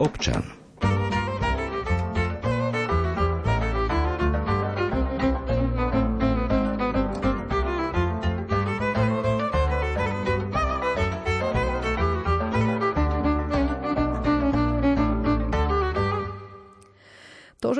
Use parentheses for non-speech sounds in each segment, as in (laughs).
občan.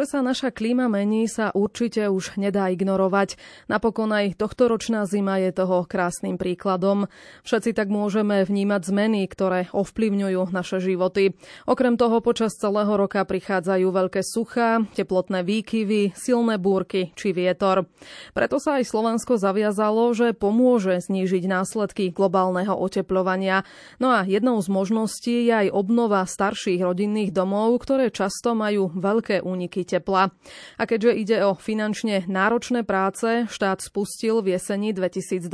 Že sa naša klíma mení, sa určite už nedá ignorovať. Napokon aj tohtoročná zima je toho krásnym príkladom. Všetci tak môžeme vnímať zmeny, ktoré ovplyvňujú naše životy. Okrem toho počas celého roka prichádzajú veľké suchá, teplotné výkyvy, silné búrky či vietor. Preto sa aj Slovensko zaviazalo, že pomôže znížiť následky globálneho oteplovania. No a jednou z možností je aj obnova starších rodinných domov, ktoré často majú veľké úniky tepla. A keďže ide o finančne náročné práce, štát spustil v jeseni 2022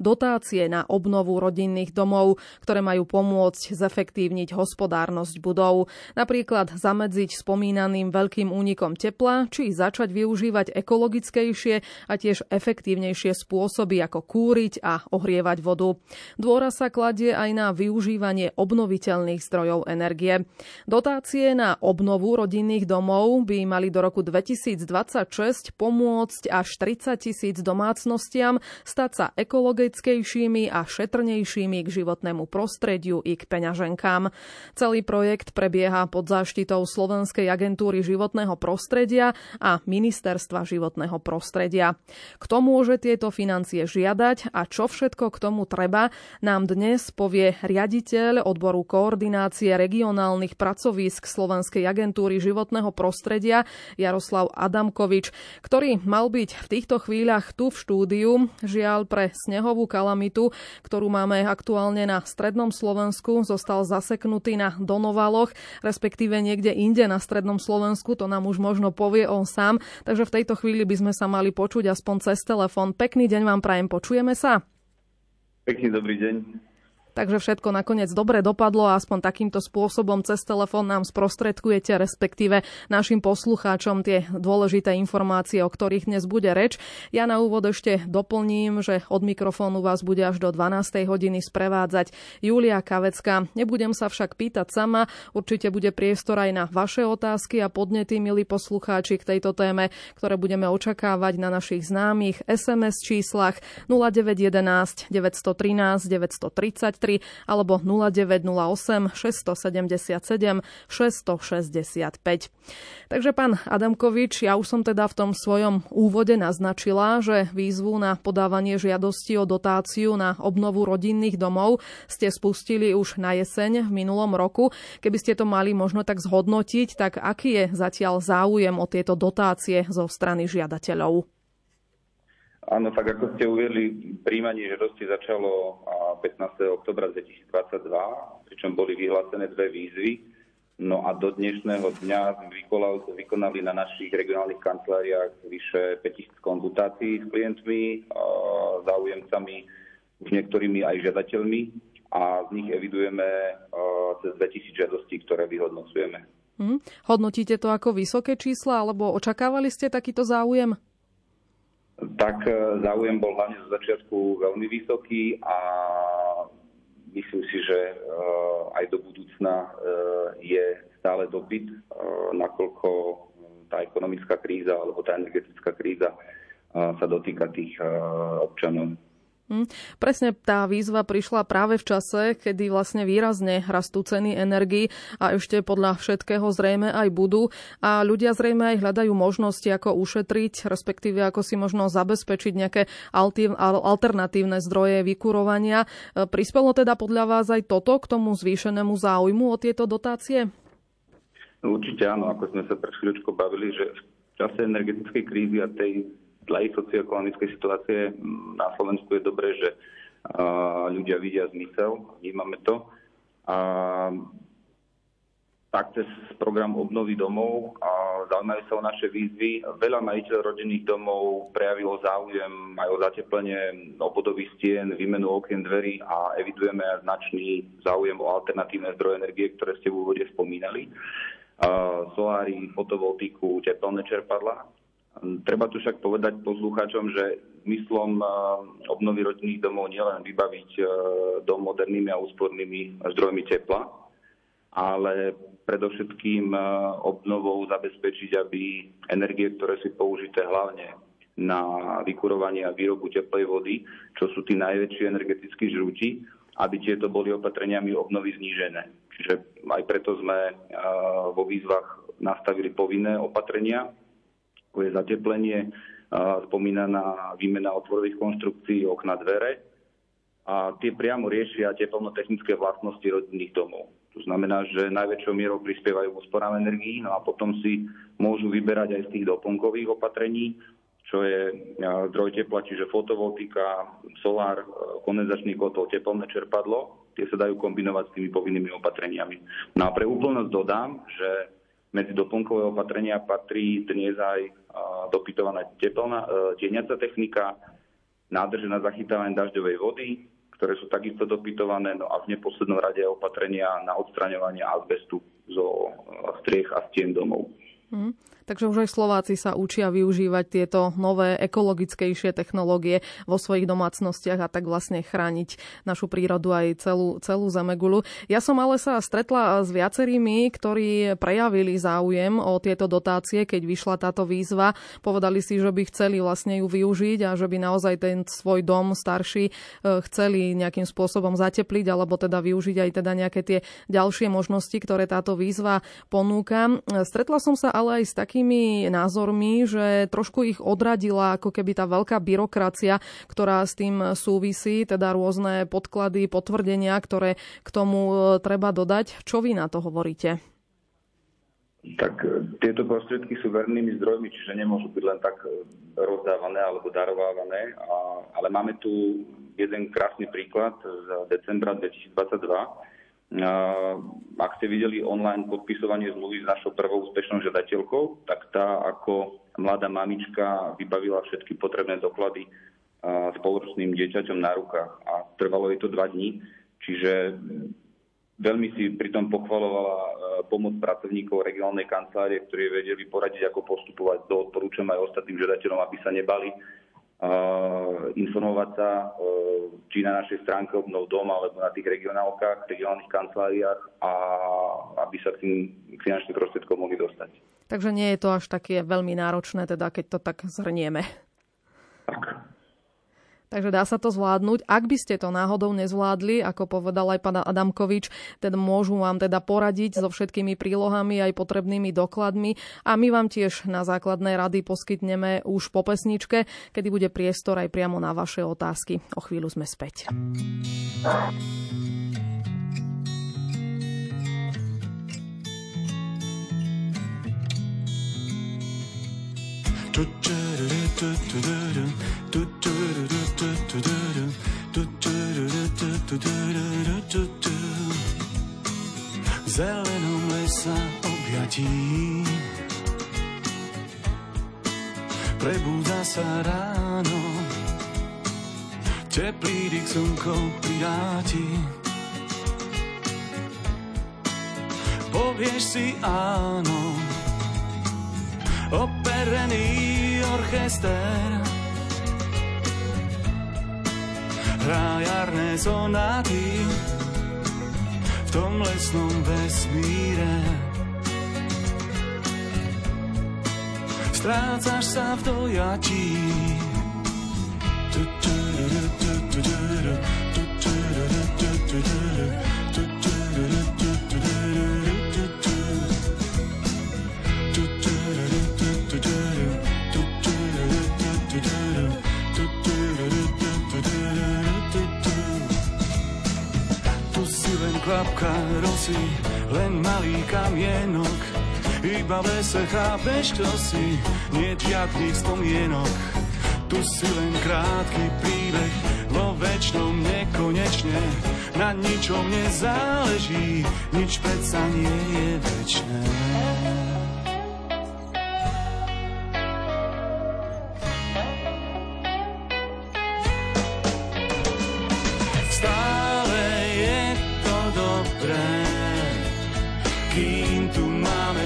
dotácie na obnovu rodinných domov, ktoré majú pomôcť zefektívniť hospodárnosť budov. Napríklad zamedziť spomínaným veľkým únikom tepla, či začať využívať ekologickejšie a tiež efektívnejšie spôsoby ako kúriť a ohrievať vodu. Dôra sa kladie aj na využívanie obnoviteľných zdrojov energie. Dotácie na obnovu rodinných domov domov by mali do roku 2026 pomôcť až 30 tisíc domácnostiam stať sa ekologickejšími a šetrnejšími k životnému prostrediu i k peňaženkám. Celý projekt prebieha pod záštitou Slovenskej agentúry životného prostredia a Ministerstva životného prostredia. Kto môže tieto financie žiadať a čo všetko k tomu treba, nám dnes povie riaditeľ odboru koordinácie regionálnych pracovísk Slovenskej agentúry životného prostredia prostredia Jaroslav Adamkovič, ktorý mal byť v týchto chvíľach tu v štúdiu. Žiaľ pre snehovú kalamitu, ktorú máme aktuálne na strednom Slovensku, zostal zaseknutý na Donovaloch, respektíve niekde inde na strednom Slovensku, to nám už možno povie on sám. Takže v tejto chvíli by sme sa mali počuť aspoň cez telefón. Pekný deň vám prajem, počujeme sa? Pekný dobrý deň. Takže všetko nakoniec dobre dopadlo a aspoň takýmto spôsobom cez telefón nám sprostredkujete, respektíve našim poslucháčom tie dôležité informácie, o ktorých dnes bude reč. Ja na úvod ešte doplním, že od mikrofónu vás bude až do 12. hodiny sprevádzať Julia Kavecka. Nebudem sa však pýtať sama, určite bude priestor aj na vaše otázky a podnety, milí poslucháči, k tejto téme, ktoré budeme očakávať na našich známych SMS číslach 0911 913 930 alebo 0908 677 665. Takže pán Adamkovič, ja už som teda v tom svojom úvode naznačila, že výzvu na podávanie žiadosti o dotáciu na obnovu rodinných domov ste spustili už na jeseň v minulom roku. Keby ste to mali možno tak zhodnotiť, tak aký je zatiaľ záujem o tieto dotácie zo strany žiadateľov? Áno, tak ako ste uviedli, príjmanie žiadosti začalo 15. oktobra 2022, pričom boli vyhlásené dve výzvy. No a do dnešného dňa sme vykonali na našich regionálnych kanceláriách vyše 5000 konzultácií s klientmi, záujemcami, už niektorými aj žiadateľmi a z nich evidujeme cez 2000 žiadostí, ktoré vyhodnocujeme. Hmm. Hodnotíte to ako vysoké čísla, alebo očakávali ste takýto záujem? Tak e, záujem bol hlavne zo začiatku veľmi vysoký a myslím si, že e, aj do budúcna e, je stále dopyt, nakoľko tá ekonomická kríza alebo tá energetická kríza sa dotýka tých občanov. Hm. Presne tá výzva prišla práve v čase, kedy vlastne výrazne rastú ceny energii a ešte podľa všetkého zrejme aj budú. A ľudia zrejme aj hľadajú možnosti, ako ušetriť, respektíve ako si možno zabezpečiť nejaké alternatívne zdroje vykurovania. E, prispelo teda podľa vás aj toto k tomu zvýšenému záujmu o tieto dotácie? Určite áno, ako sme sa pred chvíľočkou bavili, že v čase energetickej krízy a tej zlej socioekonomickej situácie na Slovensku je dobré, že ľudia vidia zmysel, vnímame to. A tak cez program obnovy domov a zaujímajú sa o naše výzvy. Veľa majiteľov rodinných domov prejavilo záujem aj o zateplenie obvodových stien, výmenu okien dverí a evidujeme aj značný záujem o alternatívne zdroje energie, ktoré ste v úvode spomínali. Solári, fotovoltiku, teplné čerpadla. Treba tu však povedať poslucháčom, že zmyslom eh, obnovy rodinných domov nielen vybaviť eh, dom modernými a úspornými zdrojmi tepla, ale predovšetkým obnovou zabezpečiť, aby energie, ktoré sú použité hlavne na vykurovanie a výrobu teplej vody, čo sú tí najväčšie energetickí žrúti, aby tieto boli opatreniami obnovy znížené. Čiže aj preto sme vo výzvach nastavili povinné opatrenia, ako je zateplenie, spomínaná výmena otvorových konštrukcií, okna, dvere, a tie priamo riešia teplnotechnické vlastnosti rodinných domov. To znamená, že najväčšou mierou prispievajú k úsporám energií, no a potom si môžu vyberať aj z tých doplnkových opatrení, čo je zdroj tepla, čiže fotovoltika, solár, e, kondenzačný kotol, teplné čerpadlo. Tie sa dajú kombinovať s tými povinnými opatreniami. No a pre úplnosť dodám, že medzi doplnkové opatrenia patrí dnes aj dopytovaná teplná, e, tieňacia technika, nádrže na zachytávanie dažďovej vody, ktoré sú takisto dopytované, no a v neposlednom rade opatrenia na odstraňovanie azbestu zo eh, striech a stien domov. Mm. Takže už aj Slováci sa učia využívať tieto nové ekologickejšie technológie vo svojich domácnostiach a tak vlastne chrániť našu prírodu aj celú, celú zemegulu. Ja som ale sa stretla s viacerými, ktorí prejavili záujem o tieto dotácie, keď vyšla táto výzva. Povedali si, že by chceli vlastne ju využiť a že by naozaj ten svoj dom starší e, chceli nejakým spôsobom zatepliť alebo teda využiť aj teda nejaké tie ďalšie možnosti, ktoré táto výzva ponúka. Stretla som sa ale aj s takým takými názormi, že trošku ich odradila ako keby tá veľká byrokracia, ktorá s tým súvisí, teda rôzne podklady, potvrdenia, ktoré k tomu e, treba dodať. Čo vy na to hovoríte? Tak e, tieto prostriedky sú vernými zdrojmi, čiže nemôžu byť len tak e, rozdávané alebo darovávané. ale máme tu jeden krásny príklad z decembra 2022, ak ste videli online podpisovanie zmluvy s našou prvou úspešnou žiadateľkou, tak tá ako mladá mamička vybavila všetky potrebné doklady spoločným dieťaťom na rukách a trvalo jej to dva dní. Čiže veľmi si pritom pochvalovala pomoc pracovníkov regionálnej kancelárie, ktorí vedeli poradiť, ako postupovať. To odporúčam aj ostatným žiadateľom, aby sa nebali informovať sa či na našej stránke obnov dom alebo na tých regionálkach, regionálnych kanceláriách a aby sa k tým finančným prostriedkom mohli dostať. Takže nie je to až také veľmi náročné, teda keď to tak zhrnieme. Tak. Takže dá sa to zvládnuť. Ak by ste to náhodou nezvládli, ako povedal aj pán Adamkovič, teda môžu vám teda poradiť so všetkými prílohami aj potrebnými dokladmi a my vám tiež na základné rady poskytneme už po pesničke, kedy bude priestor aj priamo na vaše otázky. O chvíľu sme späť. Zelenom lesa objatí. Prebúda sa ráno. Teplý dých slnko pridáti. Povieš si áno. Operený orchester hrá jarné sonáty v tom lesnom vesmíre. Strácaš sa v dojatí. Kvapka rosy, len malý kamienok. Iba v lese chápeš, kto si, nie žiadnych spomienok. Tu si len krátky príbeh, vo väčšnom nekonečne. Na ničom nezáleží, nič predsa nie je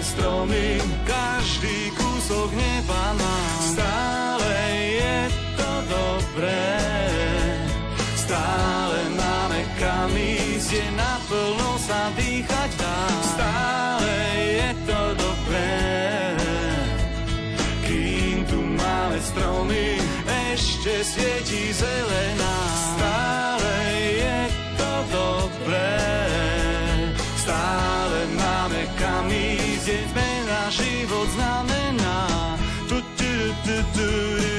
stromy, každý kúsok neba nám. Stále je to dobré, stále máme kam ísť, je naplno sa dýchať dá. Stále je to dobré, kým tu máme stromy, ešte svieti zelená. Tu, tu, tu,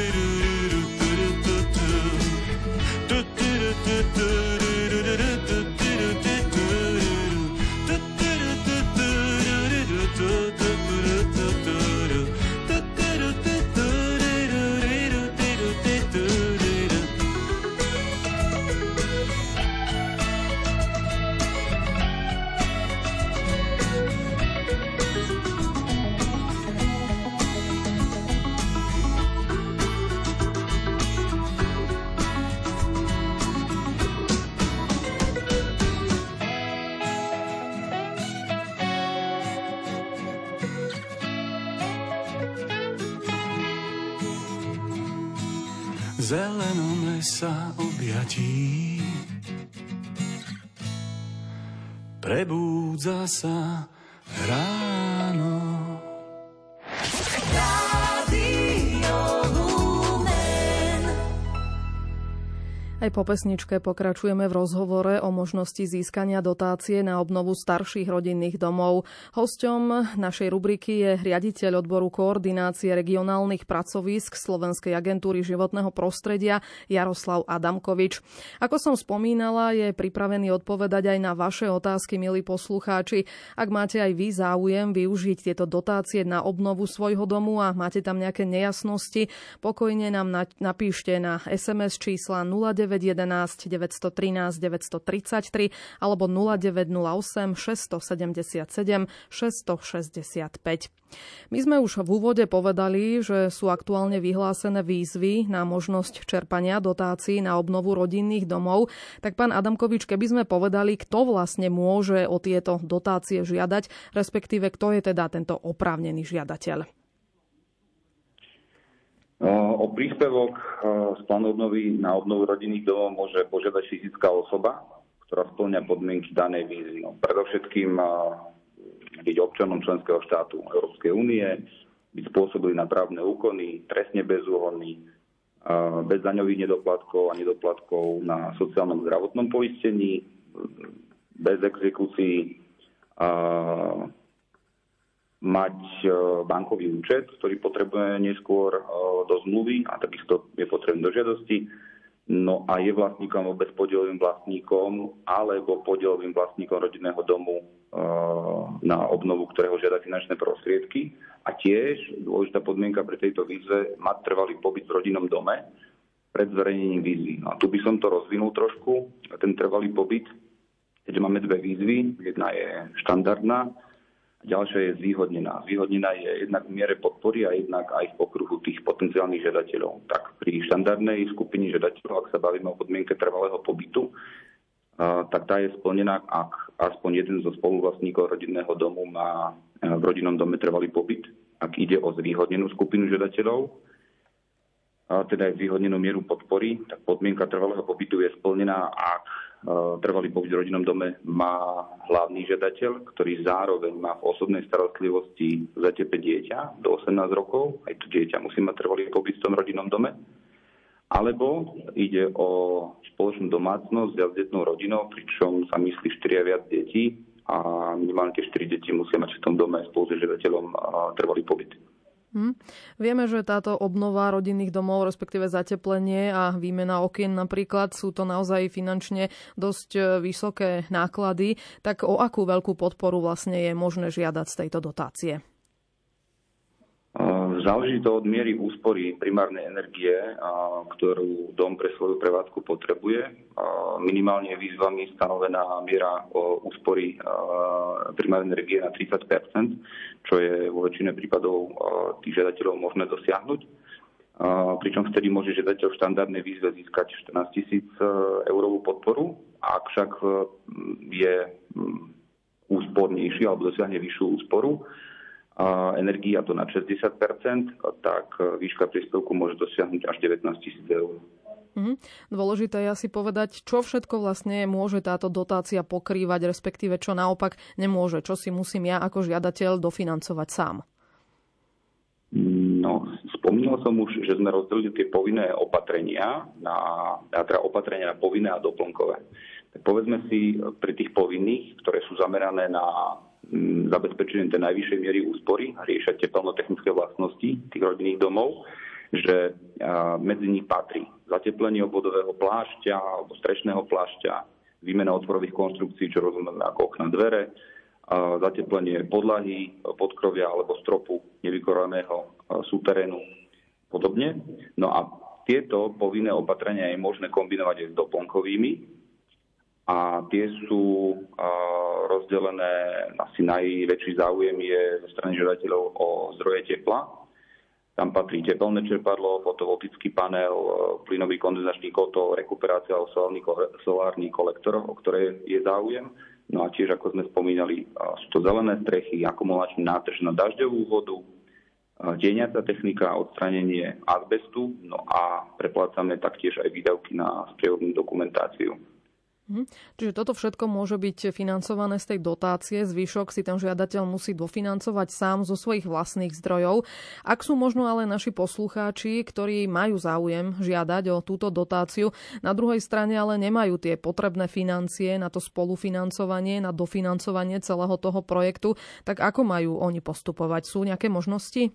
objatí. Prebúdza sa ráno. Aj po pesničke pokračujeme v rozhovore o možnosti získania dotácie na obnovu starších rodinných domov. Hosťom našej rubriky je riaditeľ odboru koordinácie regionálnych pracovísk Slovenskej agentúry životného prostredia Jaroslav Adamkovič. Ako som spomínala, je pripravený odpovedať aj na vaše otázky, milí poslucháči. Ak máte aj vy záujem využiť tieto dotácie na obnovu svojho domu a máte tam nejaké nejasnosti, pokojne nám napíšte na SMS čísla 09 0911 913 933 alebo 0908 677 665. My sme už v úvode povedali, že sú aktuálne vyhlásené výzvy na možnosť čerpania dotácií na obnovu rodinných domov. Tak pán Adamkovič, keby sme povedali, kto vlastne môže o tieto dotácie žiadať, respektíve kto je teda tento oprávnený žiadateľ? O príspevok z plánu obnovy na obnovu rodinných domov môže požiadať fyzická osoba, ktorá splňa podmienky danej výzvy. No, predovšetkým byť občanom členského štátu Európskej únie, byť spôsobili na právne úkony, trestne bezúhonný, bez daňových nedoplatkov a nedoplatkov na sociálnom zdravotnom poistení, bez exekúcií, mať e, bankový účet, ktorý potrebuje neskôr e, do zmluvy a takisto je potrebný do žiadosti. No a je vlastníkom alebo bezpodielovým vlastníkom alebo podielovým vlastníkom rodinného domu e, na obnovu, ktorého žiada finančné prostriedky. A tiež dôležitá podmienka pre tejto výzve mať trvalý pobyt v rodinnom dome pred zverejnením výzvy. No a tu by som to rozvinul trošku, ten trvalý pobyt, keďže máme dve výzvy. Jedna je štandardná, Ďalšia je zvýhodnená. Zvýhodnená je jednak v miere podpory a jednak aj v okruhu tých potenciálnych žiadateľov. Tak pri štandardnej skupine žiadateľov, ak sa bavíme o podmienke trvalého pobytu, tak tá je splnená, ak aspoň jeden zo spoluvlastníkov rodinného domu má e, v rodinnom dome trvalý pobyt. Ak ide o zvýhodnenú skupinu žiadateľov, teda aj zvýhodnenú mieru podpory, tak podmienka trvalého pobytu je splnená, ak trvalý pobyt v rodinnom dome má hlavný žiadateľ, ktorý zároveň má v osobnej starostlivosti za tepe dieťa do 18 rokov. Aj to dieťa musí mať trvalý pobyt v tom rodinnom dome. Alebo ide o spoločnú domácnosť s viacdetnou rodinou, pričom sa myslí 4 a viac detí a minimálne tie 4 deti musia mať v tom dome spolu s žiadateľom trvalý pobyt. Hm. Vieme, že táto obnova rodinných domov, respektíve zateplenie a výmena okien napríklad, sú to naozaj finančne dosť e, vysoké náklady. Tak o akú veľkú podporu vlastne je možné žiadať z tejto dotácie? Záleží to od miery úspory primárnej energie, ktorú dom pre svoju prevádzku potrebuje. Minimálne výzvami stanovená miera úspory primárnej energie na 30 čo je vo väčšine prípadov tých žiadateľov možné dosiahnuť. Pričom vtedy môže žiadateľ v štandardnej výzve získať 14 tisíc e, eurovú podporu. Ak však e, je úspornejší alebo dosiahne vyššiu úsporu, energia to na 60% tak výška príspevku môže dosiahnuť až 19 tisíc eur. Mm-hmm. Dôležité je asi povedať, čo všetko vlastne môže táto dotácia pokrývať, respektíve čo naopak nemôže, čo si musím ja ako žiadateľ dofinancovať sám. No, Spomínal som už, že sme rozdelili tie povinné opatrenia na, teda opatrenia na povinné a doplnkové. Tak povedzme si pri tých povinných, ktoré sú zamerané na mm, zabezpečenie tej najvyššej miery úspory a riešia teplnotechnické vlastnosti tých rodinných domov, že medzi nich patrí zateplenie obvodového plášťa alebo strešného plášťa, výmena otvorových konštrukcií, čo rozumieme ako okna dvere, zateplenie podlahy, podkrovia alebo stropu nevykoraného súterénu podobne. No a tieto povinné opatrenia je možné kombinovať aj s doplnkovými a tie sú rozdelené, asi najväčší záujem je zo strany žiadateľov o zdroje tepla. Tam patrí tepelné čerpadlo, fotovoltický panel, plynový kondenzačný kotol, rekuperácia a solárny kolektor, o ktoré je záujem No a tiež, ako sme spomínali, sú to zelené strechy, akumulačný nátrž na dažďovú vodu, deňacia technika, odstranenie azbestu, no a preplácame taktiež aj výdavky na sprievodnú dokumentáciu. Mhm. Čiže toto všetko môže byť financované z tej dotácie, zvyšok si ten žiadateľ musí dofinancovať sám zo svojich vlastných zdrojov. Ak sú možno ale naši poslucháči, ktorí majú záujem žiadať o túto dotáciu, na druhej strane ale nemajú tie potrebné financie na to spolufinancovanie, na dofinancovanie celého toho projektu, tak ako majú oni postupovať? Sú nejaké možnosti?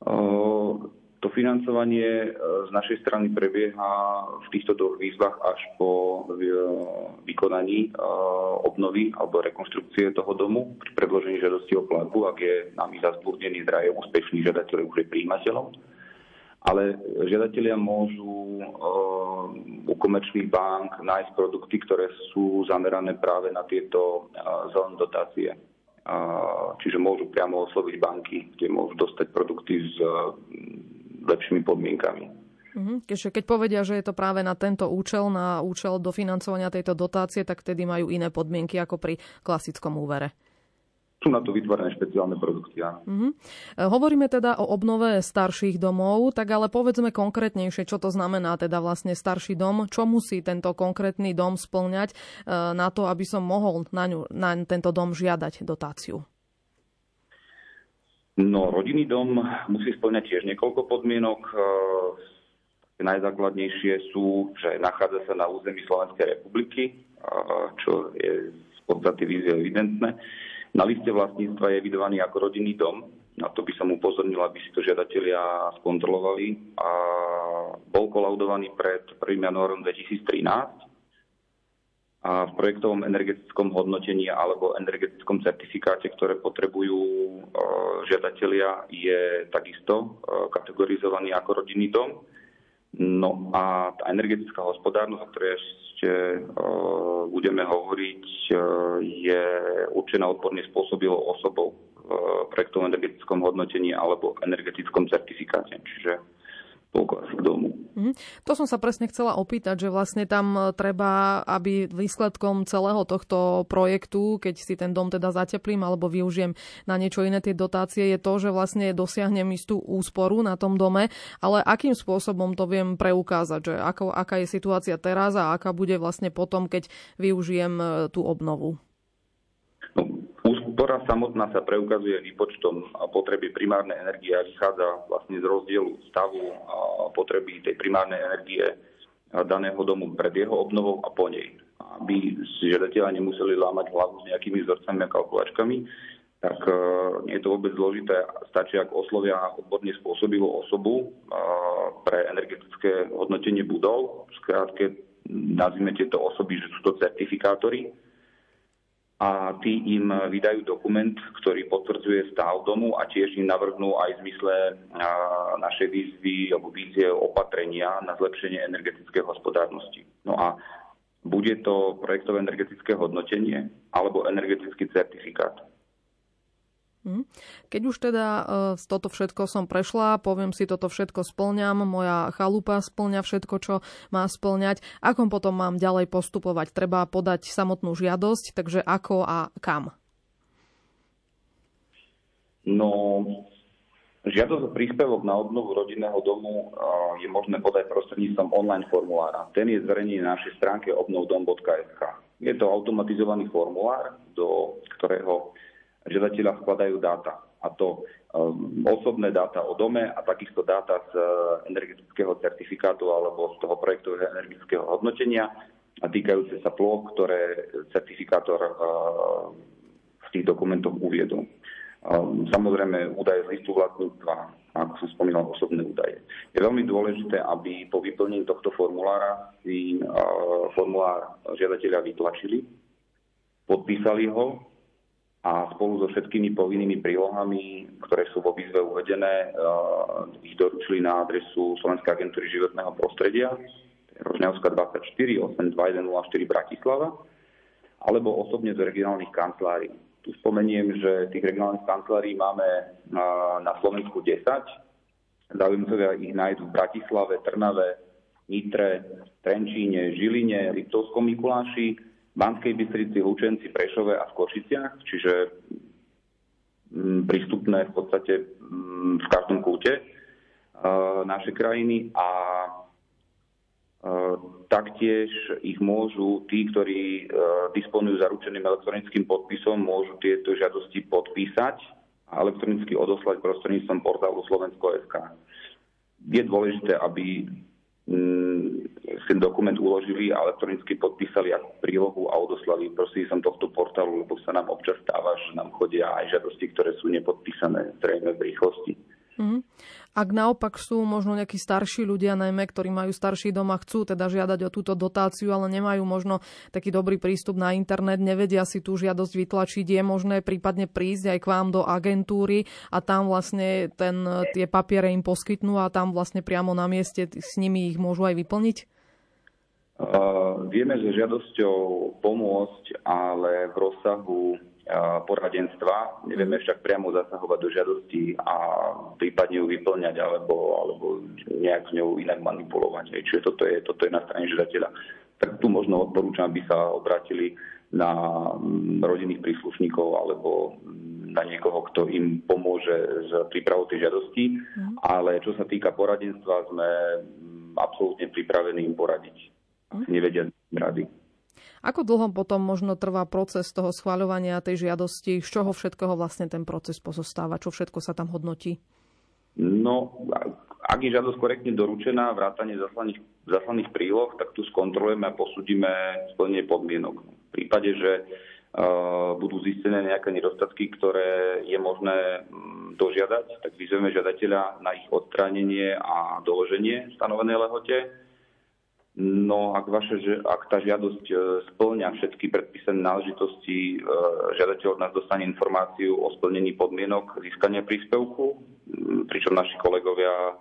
Uh to financovanie e, z našej strany prebieha v týchto dvoch výzvach až po e, vykonaní e, obnovy alebo rekonštrukcie toho domu pri predložení žiadosti o platbu, ak je nami zazbúrnený zdrojom úspešný žiadateľ už je príjimateľom. Ale žiadatelia môžu u komerčných bank nájsť produkty, ktoré sú zamerané práve na tieto zelené dotácie. Čiže môžu priamo osloviť banky, kde môžu dostať produkty z lepšími podmienkami. Mhm. Keďže keď povedia, že je to práve na tento účel, na účel dofinancovania tejto dotácie, tak tedy majú iné podmienky ako pri klasickom úvere. Sú na to vytvorené špeciálne produkty. Uh-huh. Hovoríme teda o obnove starších domov, tak ale povedzme konkrétnejšie, čo to znamená teda vlastne starší dom, čo musí tento konkrétny dom splňať e, na to, aby som mohol na, ňu, na tento dom žiadať dotáciu. No, rodinný dom musí splňať tiež niekoľko podmienok. E, najzákladnejšie sú, že nachádza sa na území Slovenskej republiky, e, čo je z podstaty vízie evidentné. Na liste vlastníctva je evidovaný ako rodinný dom. Na to by som upozornil, aby si to žiadatelia skontrolovali. A bol kolaudovaný pred 1. januárom 2013 a v projektovom energetickom hodnotení alebo energetickom certifikáte, ktoré potrebujú e, žiadatelia, je takisto e, kategorizovaný ako rodinný dom. No a tá energetická hospodárnosť, o ktorej ešte e, budeme hovoriť, je určená odborne spôsobilou osobou v projektovom energetickom hodnotení alebo energetickom certifikáte. Čiže k domu. Mm. To som sa presne chcela opýtať, že vlastne tam e, treba, aby výsledkom celého tohto projektu, keď si ten dom teda zateplím alebo využijem na niečo iné tie dotácie, je to, že vlastne dosiahnem istú úsporu na tom dome, ale akým spôsobom to viem preukázať, že ako, aká je situácia teraz a aká bude vlastne potom, keď využijem e, tú obnovu? Úspora samotná sa preukazuje výpočtom potreby primárnej energie a vychádza vlastne z rozdielu stavu potreby tej primárnej energie daného domu pred jeho obnovou a po nej. Aby žiadatelia nemuseli lámať hlavu s nejakými vzorcami a kalkulačkami, tak e, nie je to vôbec zložité. Stačí, ak oslovia odborne spôsobilú osobu pre energetické hodnotenie budov. Skrátke nazvime tieto osoby, že sú to certifikátory a tí im vydajú dokument, ktorý potvrdzuje stav domu a tiež im navrhnú aj v zmysle našej výzvy alebo vízie opatrenia na zlepšenie energetickej hospodárnosti. No a bude to projektové energetické hodnotenie alebo energetický certifikát. Mhm. Keď už teda uh, toto všetko som prešla, poviem si, toto všetko splňam, moja chalupa splňa všetko, čo má splňať, ako potom mám ďalej postupovať? Treba podať samotnú žiadosť, takže ako a kam? No, žiadosť o príspevok na obnovu rodinného domu uh, je možné podať prostredníctvom online formulára. Ten je zverejnený na našej stránke obnovdom.sk. Je to automatizovaný formulár, do ktorého žiadatelia vkladajú dáta. a to um, osobné dáta o dome a takisto dáta z energetického certifikátu alebo z toho projektového energetického hodnotenia a týkajúce sa ploch, ktoré certifikátor v tých dokumentoch uviedol. Samozrejme, údaje z listu vlastníctva, ako som spomínal, osobné údaje. Je veľmi dôležité, aby po vyplnení tohto formulára si formulár žiadateľa vytlačili, podpísali ho a spolu so všetkými povinnými prílohami, ktoré sú vo výzve uvedené, ich doručili na adresu Slovenskej agentúry životného prostredia, Rožňavská 24 82104 Bratislava, alebo osobne z regionálnych kancelárií tu spomeniem, že tých regionálnych kancelárií máme na Slovensku 10. Zaujímavia ich nájdú v Bratislave, Trnave, Nitre, Trenčíne, Žiline, Liptovskom Mikuláši, Banskej Bystrici, Lučenci, Prešove a v Košiciach, čiže mm, prístupné v podstate mm, v každom kúte našej krajiny a Taktiež ich môžu tí, ktorí disponujú zaručeným elektronickým podpisom, môžu tieto žiadosti podpísať a elektronicky odoslať prostredníctvom portálu Slovensko.sk. Je dôležité, aby ten dokument uložili a elektronicky podpísali ako prílohu a odoslali prostredníctvom tohto portálu, lebo sa nám občas stáva, že nám chodia aj žiadosti, ktoré sú nepodpísané zrejme v rýchlosti. Mm. Ak naopak sú možno nejakí starší ľudia, najmä, ktorí majú starší dom a chcú teda žiadať o túto dotáciu, ale nemajú možno taký dobrý prístup na internet, nevedia si tú žiadosť vytlačiť, je možné prípadne prísť aj k vám do agentúry a tam vlastne ten, tie papiere im poskytnú a tam vlastne priamo na mieste s nimi ich môžu aj vyplniť? Uh, vieme so žiadosťou pomôcť, ale v rozsahu poradenstva. Nevieme však priamo zasahovať do žiadosti a prípadne ju vyplňať alebo, alebo nejak s ňou inak manipulovať. Čiže toto je, toto je na strane žiadateľa. Tak tu možno odporúčam, aby sa obratili na mm, rodinných príslušníkov alebo na niekoho, kto im pomôže s prípravou tej žiadosti. Mm. Ale čo sa týka poradenstva, sme mm, absolútne pripravení im poradiť. Mm. Nevedia rady. Ako dlho potom možno trvá proces toho schváľovania tej žiadosti? Z čoho všetkého vlastne ten proces pozostáva? Čo všetko sa tam hodnotí? No, ak je žiadosť korektne doručená, vrátanie zaslaných, zaslaných príloh, tak tu skontrolujeme a posúdime splnenie podmienok. V prípade, že uh, budú zistené nejaké nedostatky, ktoré je možné um, dožiadať, tak vyzveme žiadateľa na ich odstránenie a doloženie stanovenej lehote No ak, vaše, ak tá žiadosť e, splňa všetky predpísané náležitosti, e, žiadateľ od nás dostane informáciu o splnení podmienok získania príspevku, pričom naši kolegovia e,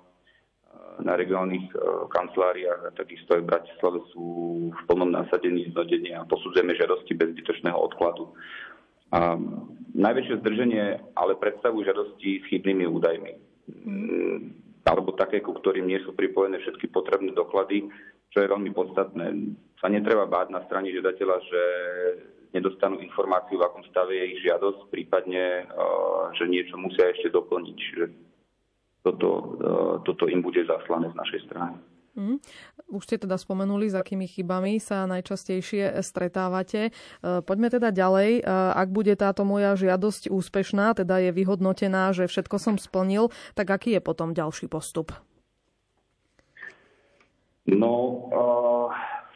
na regionálnych kanceláriách a takisto aj v Bratislave sú v plnom nasadení znodenia a posudzujeme žiadosti bez zbytočného odkladu. A najväčšie zdrženie ale predstavujú žiadosti s chybnými údajmi. Mm. Alebo také, ku ktorým nie sú pripojené všetky potrebné doklady, čo je veľmi podstatné. Sa netreba báť na strane žiadateľa, že nedostanú informáciu, v akom stave je ich žiadosť, prípadne, eh, že niečo musia ešte doplniť. Že toto, eh, toto im bude zaslané z našej strany. Mm. Už ste teda spomenuli, s akými chybami sa najčastejšie stretávate. Eh, poďme teda ďalej. Ak bude táto moja žiadosť úspešná, teda je vyhodnotená, že všetko som splnil, tak aký je potom ďalší postup? No,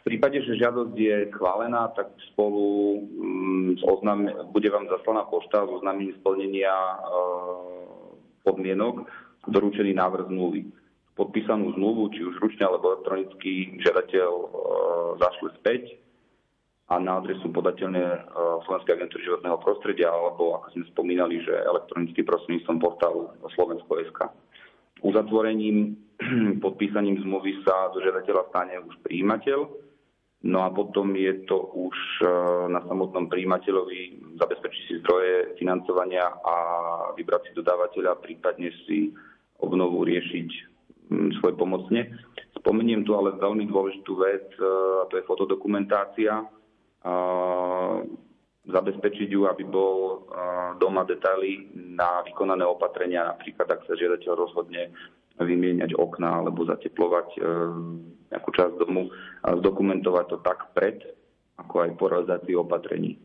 v prípade, že žiadosť je chválená, tak spolu mm, oznam, bude vám zaslaná pošta s oznámením splnenia podmienok doručený návrh zmluvy. Podpísanú zmluvu, či už ručne alebo elektronicky, žiadateľ zašle späť a na adresu podateľne Slovenskej agentúry životného prostredia alebo, ako sme spomínali, že elektronicky prostredníctvom portálu Slovensko.sk. Uzatvorením (clears throat) podpísaním zmluvy sa do žiadateľa stane už príjimateľ, no a potom je to už e, na samotnom príjimateľovi zabezpečiť si zdroje financovania a vybrať si dodávateľa, prípadne si obnovu riešiť svoje pomocne. Spomeniem tu ale veľmi dôležitú vec, e, a to je fotodokumentácia. Zabezpečiť ju, aby bol e, doma detaily na vykonané opatrenia, napríklad ak sa žiadateľ rozhodne vymieňať okná alebo zateplovať e, nejakú časť domu a zdokumentovať to tak pred, ako aj po realizácii opatrení.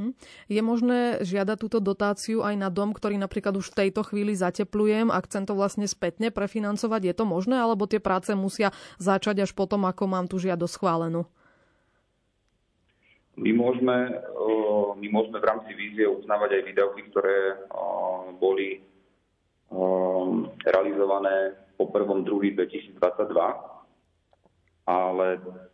Hm. Je možné žiadať túto dotáciu aj na dom, ktorý napríklad už v tejto chvíli zateplujem a chcem to vlastne spätne prefinancovať? Je to možné, alebo tie práce musia začať až potom, ako mám tú žiadosť schválenú? My môžeme, my môžeme v rámci vízie uznávať aj výdavky, ktoré boli realizované po 1.2.2022, ale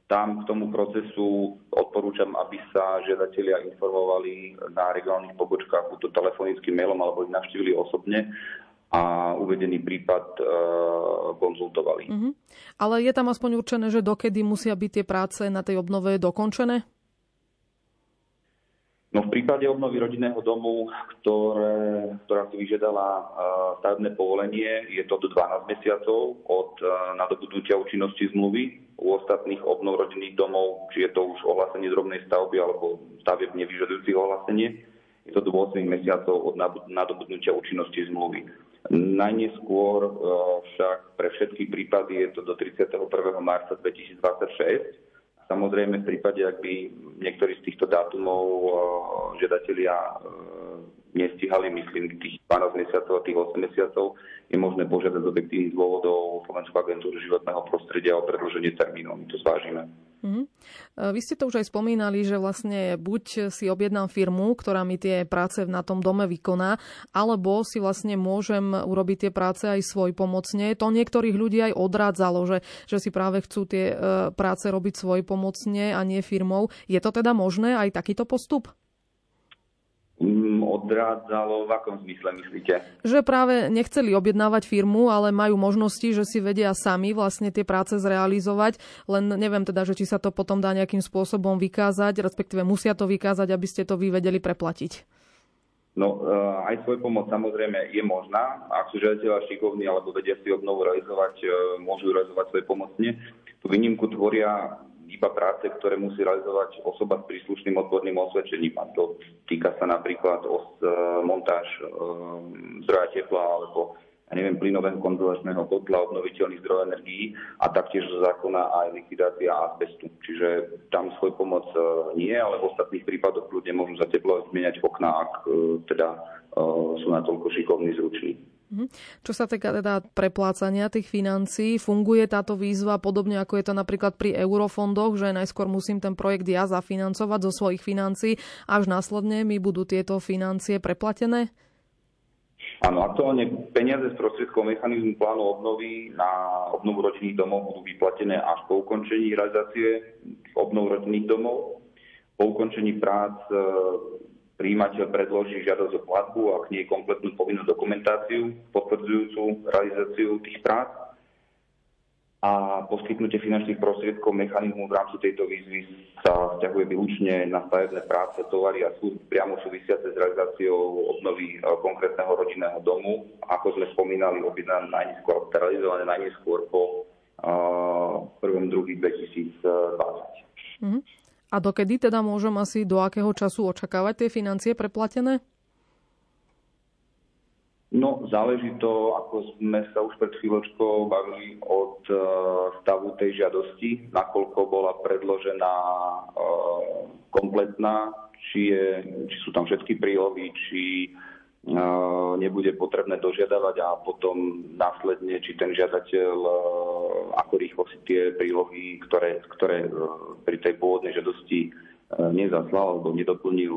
tam k tomu procesu odporúčam, aby sa žiadatelia informovali na regionálnych pobočkách, buď to telefonickým mailom, alebo ich navštívili osobne a uvedený prípad e, konzultovali. Mm-hmm. Ale je tam aspoň určené, že dokedy musia byť tie práce na tej obnove dokončené? No v prípade obnovy rodinného domu, ktoré, ktorá si vyžiadala uh, stavebné povolenie, je to do 12 mesiacov od uh, nadobudnutia účinnosti zmluvy. U ostatných obnov rodinných domov, či je to už ohlásenie drobnej stavby alebo stavieb nevyžadujúcich ohlásenie, je to do 8 mesiacov od nadobudnutia účinnosti zmluvy. Najneskôr uh, však pre všetky prípady je to do 31. marca 2026 Samozrejme, v prípade, ak by niektorý z týchto dátumov eh, žiadatelia nestihali, myslím, tých 12 mesiacov a tých 8 mesiacov, je možné požiadať z objektívnych dôvodov Slovenskú agentúru životného prostredia o predĺženie termínov. My to zvážime. Mm-hmm. Vy ste to už aj spomínali, že vlastne buď si objednám firmu, ktorá mi tie práce na tom dome vykoná, alebo si vlastne môžem urobiť tie práce aj svoj pomocne. To niektorých ľudí aj odrádzalo, že, že si práve chcú tie e, práce robiť svoj pomocne a nie firmou. Je to teda možné aj takýto postup? Odrádzalo v akom zmysle myslíte? Že práve nechceli objednávať firmu, ale majú možnosti, že si vedia sami vlastne tie práce zrealizovať, len neviem teda, že či sa to potom dá nejakým spôsobom vykázať, respektíve musia to vykázať, aby ste to vy vedeli preplatiť. No, eh, aj svoj pomoc samozrejme je možná. Ak sú žiadateľa šikovní alebo vedia si obnovu realizovať, eh, môžu realizovať svoje pomocne. Tú výnimku tvoria iba práce, ktoré musí realizovať osoba s príslušným odborným osvedčením. A to týka sa napríklad o e, montáž e, zdroja tepla alebo ja neviem, plynového konzolačného kotla, obnoviteľných zdrojov energií a taktiež zo zákona aj likvidácia azbestu. Čiže tam svoj pomoc e, nie, ale v ostatných prípadoch ľudia môžu za teplo zmieniať okná, ak teda sú natoľko šikovní, zruční. Mhm. Čo sa týka teda preplácania tých financií, funguje táto výzva podobne ako je to napríklad pri eurofondoch, že najskôr musím ten projekt ja zafinancovať zo svojich financií, až následne mi budú tieto financie preplatené? Áno, aktuálne peniaze z prostriedkov mechanizmu plánu obnovy na obnovu rodinných domov budú vyplatené až po ukončení realizácie obnov rodinných domov. Po ukončení prác príjimateľ predloží žiadosť o platbu a k nej kompletnú povinnú dokumentáciu potvrdzujúcu realizáciu tých prác a poskytnutie finančných prostriedkov mechanizmu v rámci tejto výzvy sa vzťahuje výlučne na stavebné práce, tovary a služby priamo súvisiace s realizáciou obnovy e, konkrétneho rodinného domu. Ako sme spomínali, objednané najneskôr, realizované najneskôr po uh, 1.2.2020. Mm-hmm. A dokedy teda môžem asi do akého času očakávať tie financie preplatené? No, záleží to, ako sme sa už pred chvíľočkou bavili od uh, stavu tej žiadosti, nakoľko bola predložená uh, kompletná, či, je, či sú tam všetky prílohy, či nebude potrebné dožiadavať a potom následne, či ten žiadateľ, ako rýchlo si tie prílohy, ktoré, ktoré pri tej pôvodnej žiadosti nezaslal alebo nedoplnil,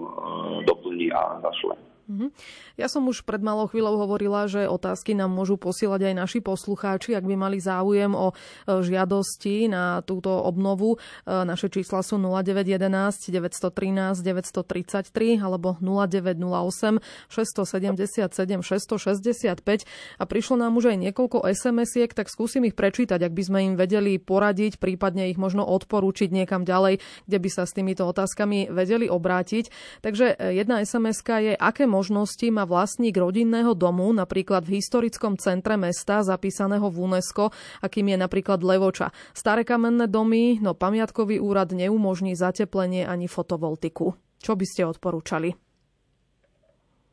doplní a zašle. Mhm. Ja som už pred malou chvíľou hovorila, že otázky nám môžu posielať aj naši poslucháči, ak by mali záujem o e, žiadosti na túto obnovu. E, naše čísla sú 0911 913 933 alebo 0908 677 665 a prišlo nám už aj niekoľko SMS-iek, tak skúsim ich prečítať, ak by sme im vedeli poradiť, prípadne ich možno odporúčiť niekam ďalej, kde by sa s týmito otázkami vedeli obrátiť. Takže e, jedna SMS je, aké možnosti má vlastník rodinného domu, napríklad v historickom centre mesta, zapísaného v UNESCO, akým je napríklad Levoča. Staré kamenné domy, no pamiatkový úrad neumožní zateplenie ani fotovoltiku. Čo by ste odporúčali?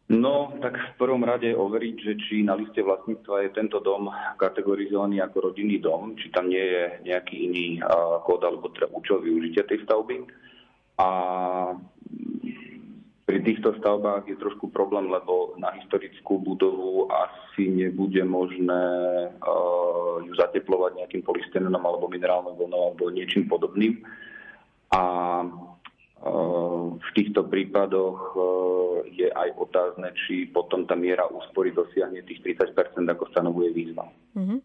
No, tak v prvom rade overiť, že či na liste vlastníctva je tento dom kategorizovaný ako rodinný dom, či tam nie je nejaký iný kód alebo teda účel využitia tej stavby. A Pri týchto stavbách je trošku problém, lebo na historickú budovu asi nebude možné uh, ju zateplovať nejakým polysterenom alebo minerálnou vlnou alebo niečím podobným. A uh, v týchto prípadoch uh, je aj otázne, či potom tá miera úspory dosiahne tých 30% ako stanovuje výzva. Mm-hmm.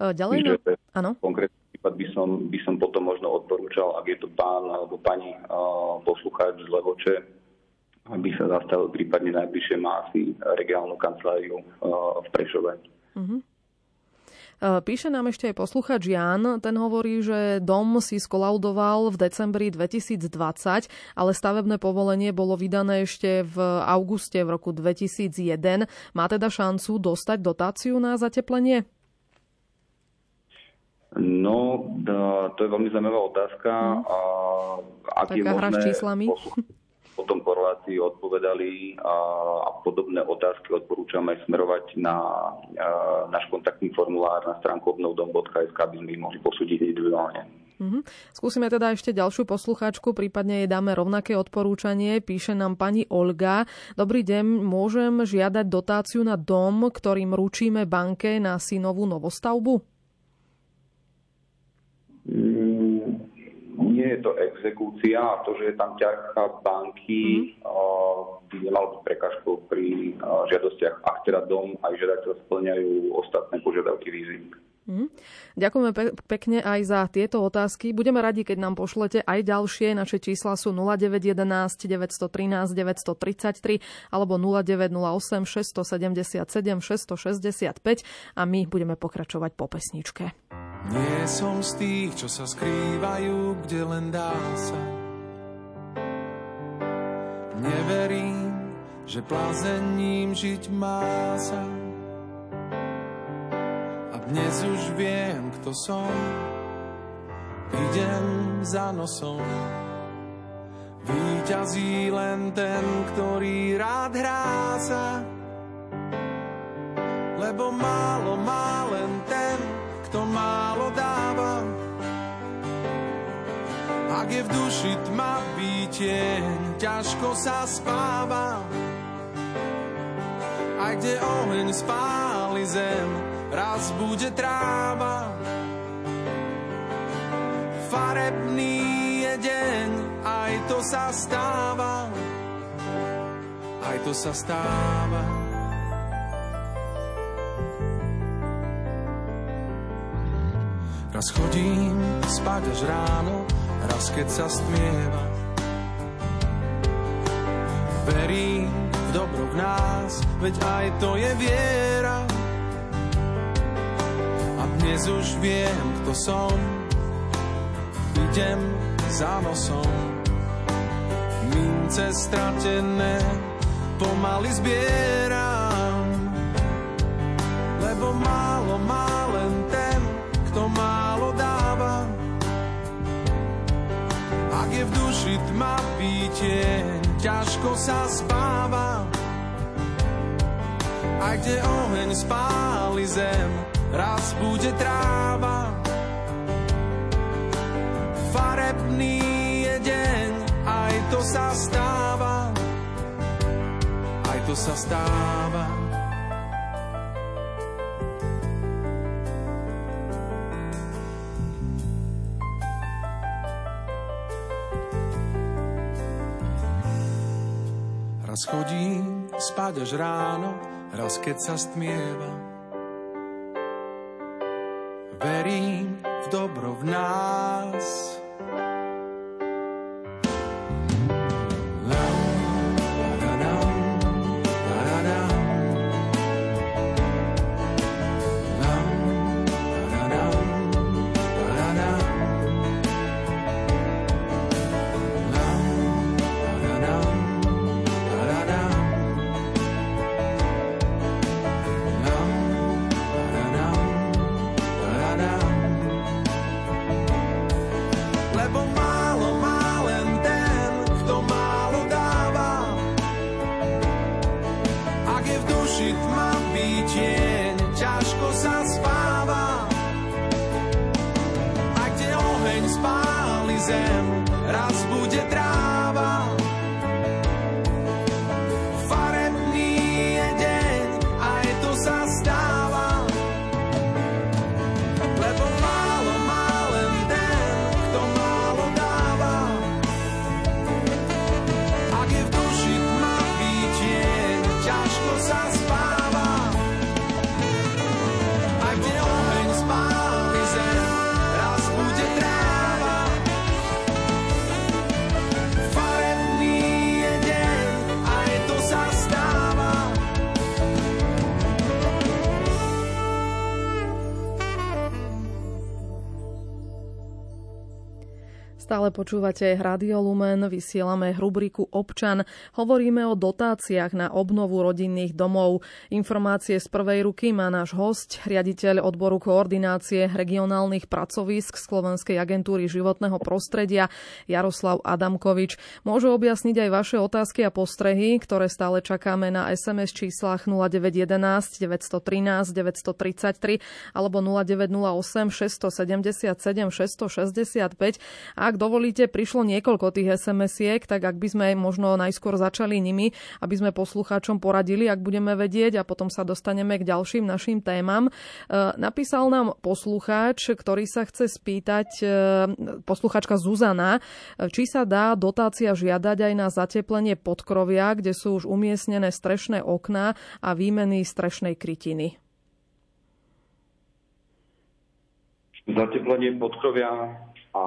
Ďalej, Čiže, no, áno. Konkrétny prípad by som, by som potom možno odporúčal, ak je to pán alebo pani uh, poslucháč z Levoče, aby sa zastavil prípadne najbližšie má asi regionálnu kanceláriu v Prešove. Uh-huh. Píše nám ešte aj posluchač Jan, ten hovorí, že dom si skolaudoval v decembri 2020, ale stavebné povolenie bolo vydané ešte v auguste v roku 2001. Má teda šancu dostať dotáciu na zateplenie? No, to je veľmi zaujímavá otázka. Hmm. Ak Taká je hra s číslami. (laughs) potom korlácii odpovedali a, a podobné otázky odporúčam aj smerovať na a, náš kontaktný formulár na stránku obnovdom.sk, aby sme ich mohli posúdiť individuálne. Mm-hmm. Skúsime teda ešte ďalšiu poslucháčku, prípadne jej dáme rovnaké odporúčanie. Píše nám pani Olga. Dobrý deň, môžem žiadať dotáciu na dom, ktorým ručíme banke na synovú novostavbu? Mm, nie je to exekúcia a to, že je tam ťarcha banky, mm. by nemal byť prekažkou pri žiadostiach, ak teda dom aj žiadateľ splňajú ostatné požiadavky výzvy. Mm. Ďakujeme pe- pekne aj za tieto otázky. Budeme radi, keď nám pošlete aj ďalšie. Naše čísla sú 0911 913 933 alebo 0908 677 665 a my budeme pokračovať po pesničke. Nie som z tých, čo sa skrývajú, kde len dá sa. Neverím, že plazením žiť má sa. A dnes už viem, kto som, idem za nosom. Výťazí len ten, ktorý rád hrá sa. Lebo málo má len ten, kto málo dáva. Ak je v duši tma výtieň, ťažko sa spáva. Aj kde oheň spáli zem, raz bude tráva. Farebný je deň, aj to sa stáva. Aj to sa stáva. Raz chodím spať až ráno, raz keď sa stmieva. Verím v dobro v nás, veď aj to je viera. Dnes už viem, kto som, idem za nosom. Mince stratené pomaly zbieram, lebo málo má len ten, kto málo dáva. Ak je v duši tma pítie, ťažko sa spáva. A kde oheň spáli zem, raz bude tráva. Farebný je deň, aj to sa stáva. Aj to sa stáva. Raz chodím spať až ráno, raz keď sa stmieva. Verím v dobro v nás, Stále počúvate Radio Lumen, vysielame rubriku Občan. Hovoríme o dotáciách na obnovu rodinných domov. Informácie z prvej ruky má náš host, riaditeľ odboru koordinácie regionálnych pracovísk Slovenskej agentúry životného prostredia Jaroslav Adamkovič. Môžu objasniť aj vaše otázky a postrehy, ktoré stále čakáme na SMS číslach 0911 913 933 alebo 0908 677 665 a ak dovolíte, prišlo niekoľko tých SMS-iek, tak ak by sme možno najskôr začali nimi, aby sme poslucháčom poradili, ak budeme vedieť a potom sa dostaneme k ďalším našim témam. E, napísal nám poslucháč, ktorý sa chce spýtať, e, poslucháčka Zuzana, e, či sa dá dotácia žiadať aj na zateplenie podkrovia, kde sú už umiestnené strešné okná a výmeny strešnej krytiny. Zateplenie podkrovia a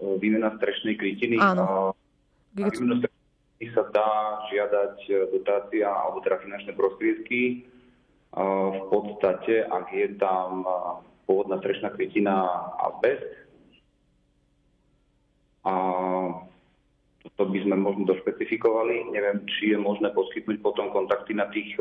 e, výmena strešnej krytiny. Áno. Na výmenu strešnej sa dá žiadať e, dotácia alebo teda finančné prostriedky. E, v podstate, ak je tam pôvodná strešná krytina azbest, a to by sme možno došpecifikovali. Neviem, či je možné poskytnúť potom kontakty na tých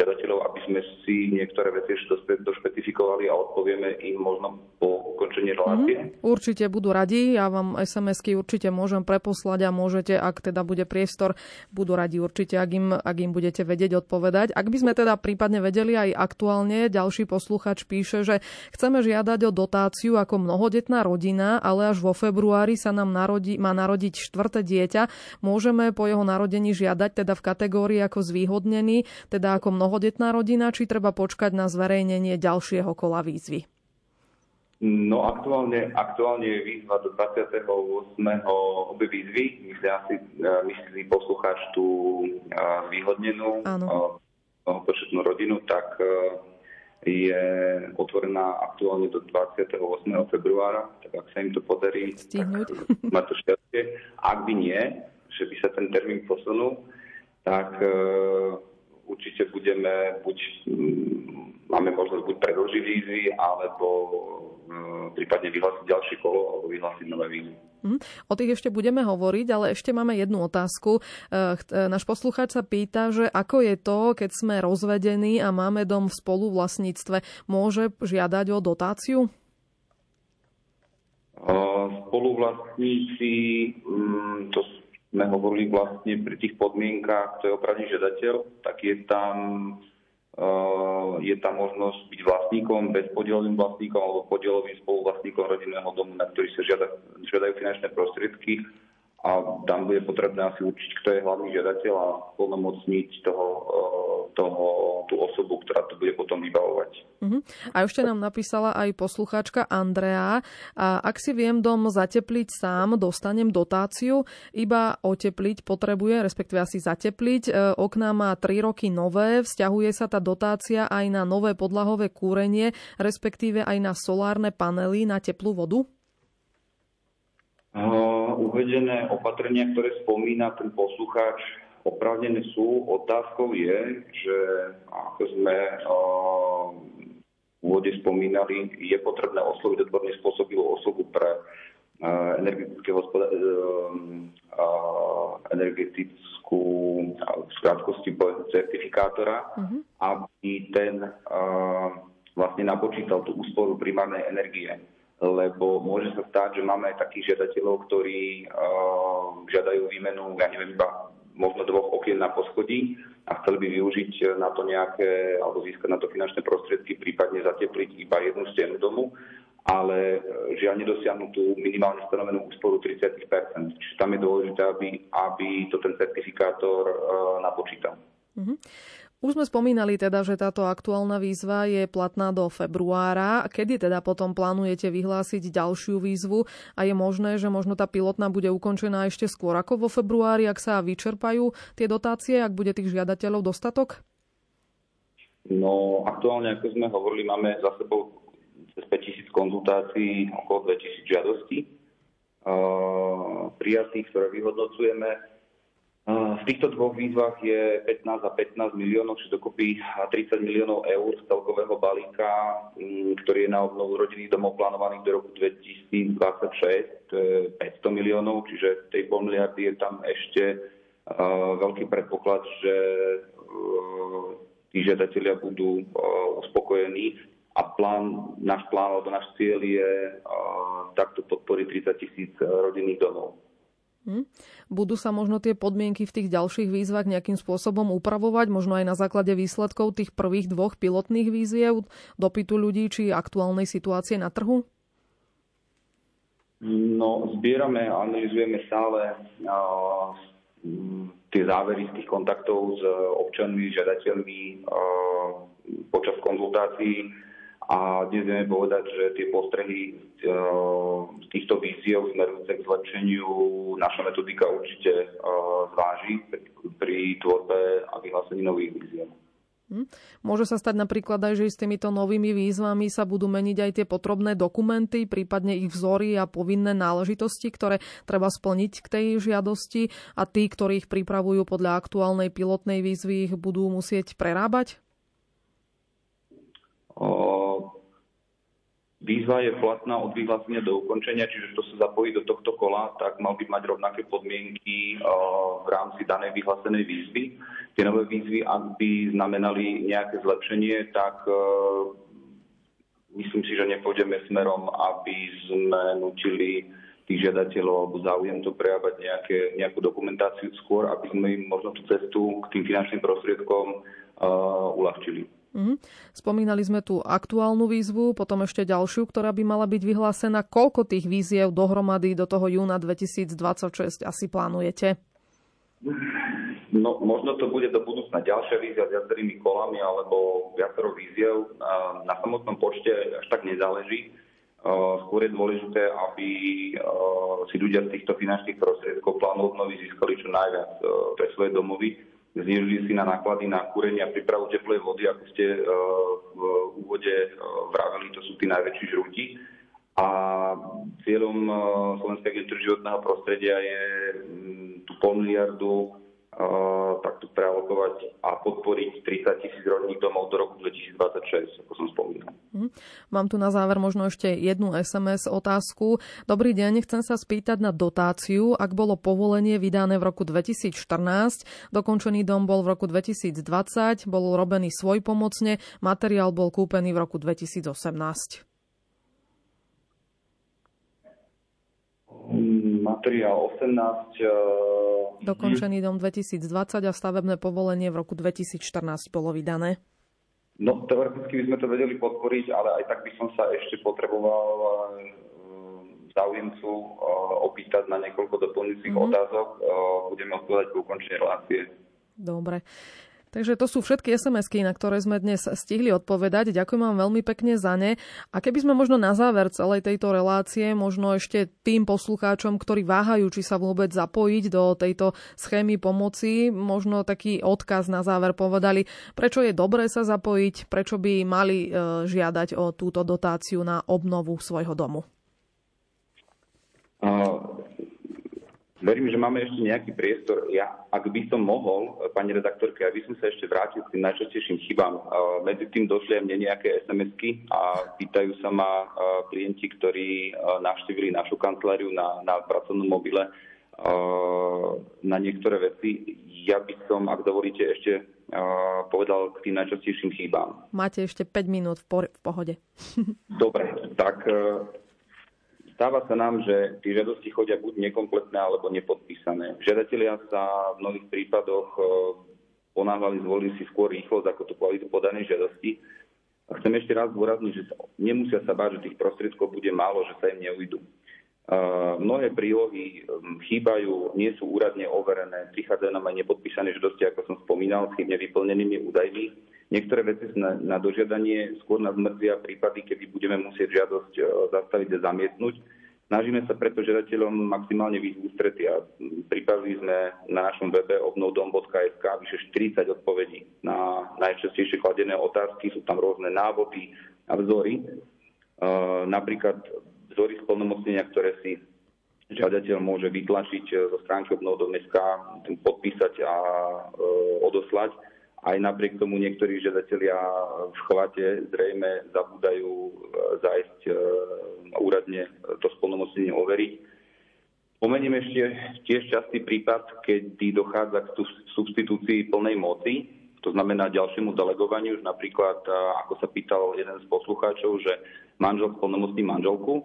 žiadateľov, aby sme si niektoré veci ešte došpecifikovali a odpovieme im možno po ukončení relácie. Mm-hmm. Určite budú radi, ja vám SMS-ky určite môžem preposlať a môžete, ak teda bude priestor, budú radi určite, ak im, ak im budete vedieť odpovedať. Ak by sme teda prípadne vedeli aj aktuálne, ďalší posluchač píše, že chceme žiadať o dotáciu ako mnohodetná rodina, ale až vo februári sa nám narodí, má narodiť štvrté dieťa. Môžeme po jeho narodení žiadať teda v kategórii ako zvýhodnený, teda ako mnoho mnohodetná rodina, či treba počkať na zverejnenie ďalšieho kola výzvy? No aktuálne, aktuálne je výzva do 28. obe výzvy. Myslí asi, e, myslí poslucháč tú e, zvýhodnenú e, početnú rodinu, tak je otvorená aktuálne do 28. februára, tak ak sa im to podarí, Stihnúť. tak (laughs) má to šťastie. Ak by nie, že by sa ten termín posunul, tak určite budeme buď mm, máme možnosť buď predlžiť výzvy, alebo mm, prípadne vyhlásiť ďalšie kolo alebo vyhlásiť nové výzvy. Mm, o tých ešte budeme hovoriť, ale ešte máme jednu otázku. E, e, náš poslucháč sa pýta, že ako je to, keď sme rozvedení a máme dom v spoluvlastníctve, môže žiadať o dotáciu? Spoluvlastníci, to sme hovorili vlastne pri tých podmienkách, kto je opravný žiadateľ, tak je tam, uh, je tam možnosť byť vlastníkom, bezpodielovým vlastníkom alebo podielovým spoluvlastníkom rodinného domu, na ktorý sa žiada, žiadajú finančné prostriedky a tam bude potrebné asi určiť, kto je hlavný žiadateľ a plnomocniť toho, eh, toho, tú osobu, ktorá to bude potom vybavovať. Uh-huh. A ešte nám napísala aj poslucháčka Andrea. A ak si viem dom zatepliť sám, dostanem dotáciu, iba otepliť potrebuje, respektíve asi zatepliť. E, okná má 3 roky nové, vzťahuje sa tá dotácia aj na nové podlahové kúrenie, respektíve aj na solárne panely na teplú vodu? Uvedené opatrenia, ktoré spomína ten poslucháč, opravnené sú. Otázkou je, že ako sme v úvode spomínali, je potrebné osloviť odborne spôsobilú osobu pre energetické hospoda- energetickú v krátkosti certifikátora, uh-huh. aby ten vlastne napočítal tú úsporu primárnej energie lebo môže sa stať, že máme takých žiadateľov, ktorí uh, žiadajú výmenu, ja neviem, iba možno dvoch okien na poschodí a chceli by využiť na to nejaké, alebo získať na to finančné prostriedky, prípadne zatepliť iba jednu stenu domu, ale e, žiaľ nedosiahnu tú minimálne stanovenú úsporu 30% Čiže tam je dôležité, aby, aby to ten certifikátor uh, napočítal. Mm-hmm. Už sme spomínali teda, že táto aktuálna výzva je platná do februára. Kedy teda potom plánujete vyhlásiť ďalšiu výzvu a je možné, že možno tá pilotná bude ukončená ešte skôr ako vo februári, ak sa vyčerpajú tie dotácie, ak bude tých žiadateľov dostatok? No, aktuálne, ako sme hovorili, máme za sebou cez 5000 konzultácií, okolo 2000 žiadostí uh, prijatých, ktoré vyhodnocujeme V týchto dvoch výzvach je 15 a 15 miliónov, čiže dokopy 30 miliónov eur z celkového balíka, mm, ktorý je na obnovu rodinných domov plánovaných do roku 2026, to je 500 miliónov, čiže tej pol miliardy je tam ešte veľký predpoklad, že uh, tí žiadatelia budú uh, uspokojení a plán, náš plán alebo náš cieľ je takto podporiť 30 tisíc rodinných domov. Hm? Budú sa možno tie podmienky v tých ďalších výzvach nejakým spôsobom upravovať, možno aj na základe výsledkov tých prvých dvoch pilotných výziev, dopytu ľudí či aktuálnej situácie na trhu? No, zbierame a analizujeme stále uh, tie závery z tých kontaktov s občanmi, žiadateľmi uh, počas konzultácií a dnes vieme povedať, že tie postrehy z e, týchto víziev smerujúce k zlepšeniu naša metodika určite e, zváži pri tvorbe a vyhlásení nových víziev. Hm. Môže sa stať napríklad aj, že s týmito novými výzvami sa budú meniť aj tie potrebné dokumenty, prípadne ich vzory a povinné náležitosti, ktoré treba splniť k tej žiadosti a tí, ktorí ich pripravujú podľa aktuálnej pilotnej výzvy, ich budú musieť prerábať? Výzva je platná od vyhlásenia do ukončenia, čiže to sa zapojí do tohto kola, tak mal by mať rovnaké podmienky v rámci danej vyhlásenej výzvy. Tie nové výzvy, ak by znamenali nejaké zlepšenie, tak myslím si, že nepôjdeme smerom, aby sme nutili tých žiadateľov alebo záujem to prejavať nejaké, nejakú dokumentáciu skôr, aby sme im možno tú cestu k tým finančným prostriedkom uh, uľahčili. Mm-hmm. Spomínali sme tu aktuálnu výzvu, potom ešte ďalšiu, ktorá by mala byť vyhlásená. Koľko tých výziev dohromady do toho júna 2026 asi plánujete? No, možno to bude do budúcna ďalšia vízia s viacerými kolami alebo viacero víziev. Na samotnom počte až tak nezáleží. Skôr je dôležité, aby si ľudia z týchto finančných prostriedkov plánu obnovy získali čo najviac pre svoje domovy znižili si na náklady na kúrenie a prípravu teplej vody, ako ste uh, v úvode uh, vraveli, to sú tí najväčší žrúti. A cieľom uh, Slovenskej agentúry životného prostredia je um, tú pol miliardu takto prealokovať a podporiť 30 tisíc rodných domov do roku 2026, ako som spomínal. Mm. Mám tu na záver možno ešte jednu SMS otázku. Dobrý deň, chcem sa spýtať na dotáciu. Ak bolo povolenie vydané v roku 2014, dokončený dom bol v roku 2020, bol robený svoj pomocne, materiál bol kúpený v roku 2018. materiál 18. E, Dokončený dom 2020 a stavebné povolenie v roku 2014 bolo vydané. No, teoreticky by sme to vedeli podporiť, ale aj tak by som sa ešte potreboval e, záujemcu e, opýtať na niekoľko doplňujúcich mm-hmm. otázok. Budeme odpovedať po ukončení relácie. Dobre. Takže to sú všetky SMS-ky, na ktoré sme dnes stihli odpovedať. Ďakujem vám veľmi pekne za ne. A keby sme možno na záver celej tejto relácie, možno ešte tým poslucháčom, ktorí váhajú, či sa vôbec zapojiť do tejto schémy pomoci, možno taký odkaz na záver povedali, prečo je dobré sa zapojiť, prečo by mali e, žiadať o túto dotáciu na obnovu svojho domu. Verím, že máme ešte nejaký priestor. Ja, ak by som mohol, pani redaktorka, ja by som sa ešte vrátil k tým najčastejším chybám. Medzi tým došli aj mne nejaké SMS-ky a pýtajú sa ma klienti, ktorí navštívili našu kanceláriu na, na pracovnom mobile na niektoré veci. Ja by som, ak dovolíte, ešte povedal k tým najčastejším chybám. Máte ešte 5 minút v, por- v pohode. (laughs) Dobre, tak Stáva sa nám, že tie žiadosti chodia buď nekompletné alebo nepodpísané. Žiadatelia sa v mnohých prípadoch e, ponáhľali, zvolili si skôr rýchlosť ako tú kvalitu podanej žiadosti. A chcem ešte raz zdôrazniť, že nemusia sa báť, že tých prostriedkov bude málo, že sa im neujdu. Uh, mnohé prílohy um, chýbajú, nie sú úradne overené, prichádzajú nám aj nepodpísané žiadosti, ako som spomínal, s chybne vyplnenými údajmi. Niektoré veci na, na dožiadanie skôr nás mrzia prípady, kedy budeme musieť žiadosť uh, zastaviť a zamietnúť. Snažíme sa preto žiadateľom maximálne výjsť ústrety a pripravili sme na našom webe obnovdom.sk vyše 40 odpovedí na najčastejšie kladené otázky. Sú tam rôzne návody a vzory. Uh, napríklad vzory splnomocnenia, ktoré si žiadateľ môže vytlačiť zo stránky obnov.sk, podpísať a odoslať. Aj napriek tomu niektorí žiadatelia v chvate zrejme zabúdajú zájsť úradne to splnomocnenie overiť. Spomeniem ešte tiež častý prípad, kedy dochádza k substitúcii plnej moci, to znamená ďalšiemu delegovaniu, napríklad, ako sa pýtal jeden z poslucháčov, že manžel splnomocní manželku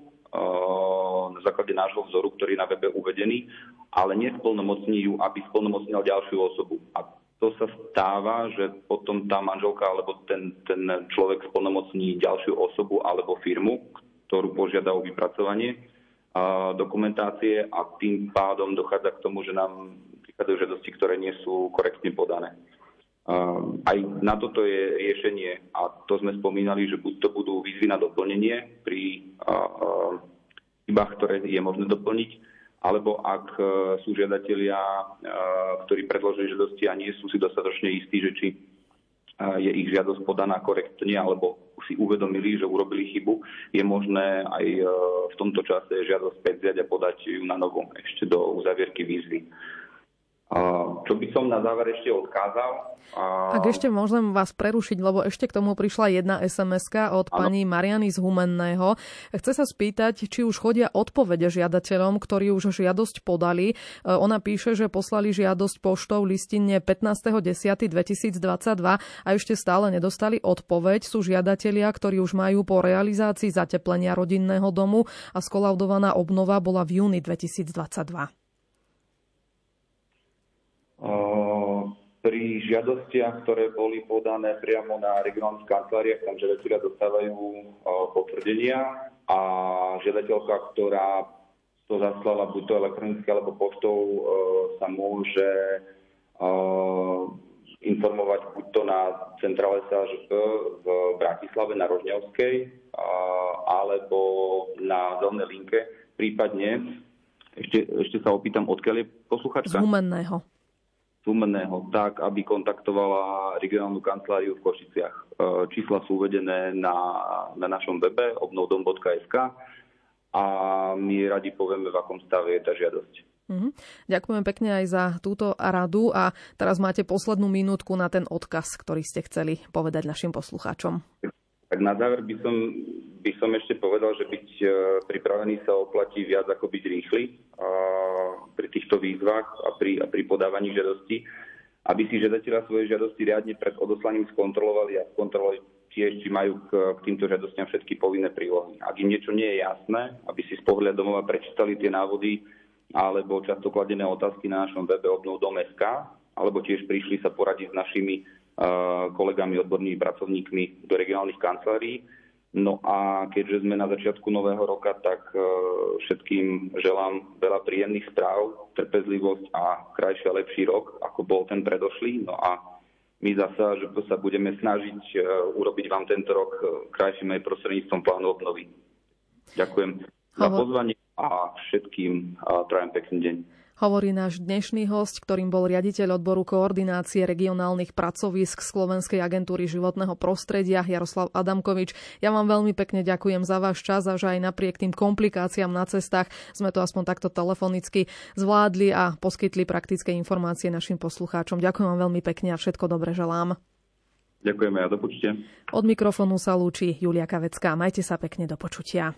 na základe nášho vzoru, ktorý je na webe uvedený, ale nesplnomocní ju, aby splnomocnil ďalšiu osobu. A to sa stáva, že potom tá manželka alebo ten, ten človek splnomocní ďalšiu osobu alebo firmu, ktorú požiada o vypracovanie dokumentácie a tým pádom dochádza k tomu, že nám prichádzajú žiadosti, ktoré nie sú korektne podané. Aj na toto je riešenie a to sme spomínali, že buď to budú výzvy na doplnenie pri chybách, ktoré je možné doplniť, alebo ak e, sú žiadatelia, e, ktorí predložili žiadosti a nie sú si dostatočne istí, že či e, je ich žiadosť podaná korektne alebo si uvedomili, že urobili chybu, je možné aj v tomto čase žiadosť späť vziať a podať ju na novo ešte do uzavierky výzvy. Čo by som na záver ešte odkázal? Ak ešte môžem vás prerušiť, lebo ešte k tomu prišla jedna sms od ano. pani Mariany z Humenného. Chce sa spýtať, či už chodia odpovede žiadateľom, ktorí už žiadosť podali. E, ona píše, že poslali žiadosť poštou listine 15.10.2022 a ešte stále nedostali odpoveď. Sú žiadatelia, ktorí už majú po realizácii zateplenia rodinného domu a skolaudovaná obnova bola v júni 2022 pri žiadostiach, ktoré boli podané priamo na regionálnych kanceláriách, tam žiadatelia dostávajú potvrdenia a žiadateľka, ktorá to zaslala buď to elektronicky alebo poštou, sa môže informovať buď to na centrále SAŽP v Bratislave na Rožňovskej alebo na zelenej linke, prípadne ešte, ešte sa opýtam, odkiaľ je posluchačka? Z Humenného. Sumenného tak, aby kontaktovala regionálnu kanceláriu v Košiciach. E, čísla sú uvedené na, na našom webe obnovdom.sk a my radi povieme, v akom stave je tá žiadosť. Mm-hmm. Ďakujem pekne aj za túto radu a teraz máte poslednú minútku na ten odkaz, ktorý ste chceli povedať našim poslucháčom. Tak na záver by som, by som ešte povedal, že byť e, pripravený sa oplatí viac ako byť rýchly pri týchto výzvach a pri, a pri podávaní žiadosti, aby si žiadatelia svoje žiadosti riadne pred odoslaním skontrolovali a skontrolovali tiež, či majú k, k týmto žiadostiam všetky povinné prílohy. Ak im niečo nie je jasné, aby si z pohľadu domova prečítali tie návody alebo často kladené otázky na našom webe obnovdom.sk, alebo tiež prišli sa poradiť s našimi kolegami, odbornými pracovníkmi do regionálnych kancelárií No a keďže sme na začiatku nového roka, tak e, všetkým želám veľa príjemných správ, trpezlivosť a krajší a lepší rok, ako bol ten predošlý. No a my zasa, že sa budeme snažiť e, urobiť vám tento rok e, krajším aj prostredníctvom plánu obnovy. Ďakujem za pozvanie a všetkým trajem pekný deň hovorí náš dnešný host, ktorým bol riaditeľ odboru koordinácie regionálnych pracovisk Slovenskej agentúry životného prostredia Jaroslav Adamkovič. Ja vám veľmi pekne ďakujem za váš čas a že aj napriek tým komplikáciám na cestách sme to aspoň takto telefonicky zvládli a poskytli praktické informácie našim poslucháčom. Ďakujem vám veľmi pekne a všetko dobre želám. Ďakujeme a do počutia. Od mikrofónu sa lúči Julia Kavecká. Majte sa pekne do počutia.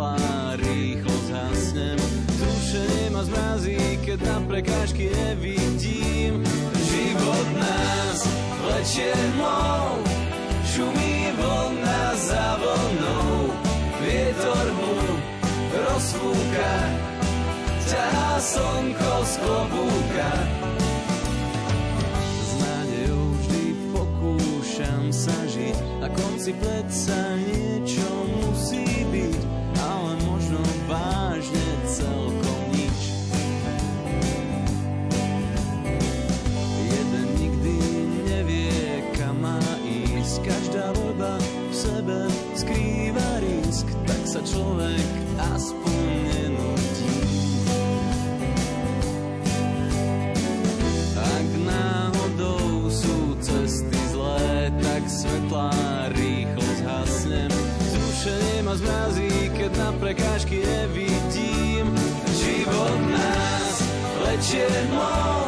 svetlá rýchlo zhasnem. Tušenie ma zmrazí, keď na prekážky nevidím. Život nás vlečie hmou, šumí vlna za vlnou, vietor mu rozfúka, ťahá slnko z klobúka. sa žiť Na konci predsa niečo musí vážne celkom nič. Jeden nikdy nevie, kam má ísť. Každá voľba v sebe skrýva risk. Tak sa človek aspoň nenúti. Ak náhodou sú cesty zlé Tak svetlá rýchlo zhasnem Zrušenie ma zmrazí, prekážky nevidím Život nás vlečie mnou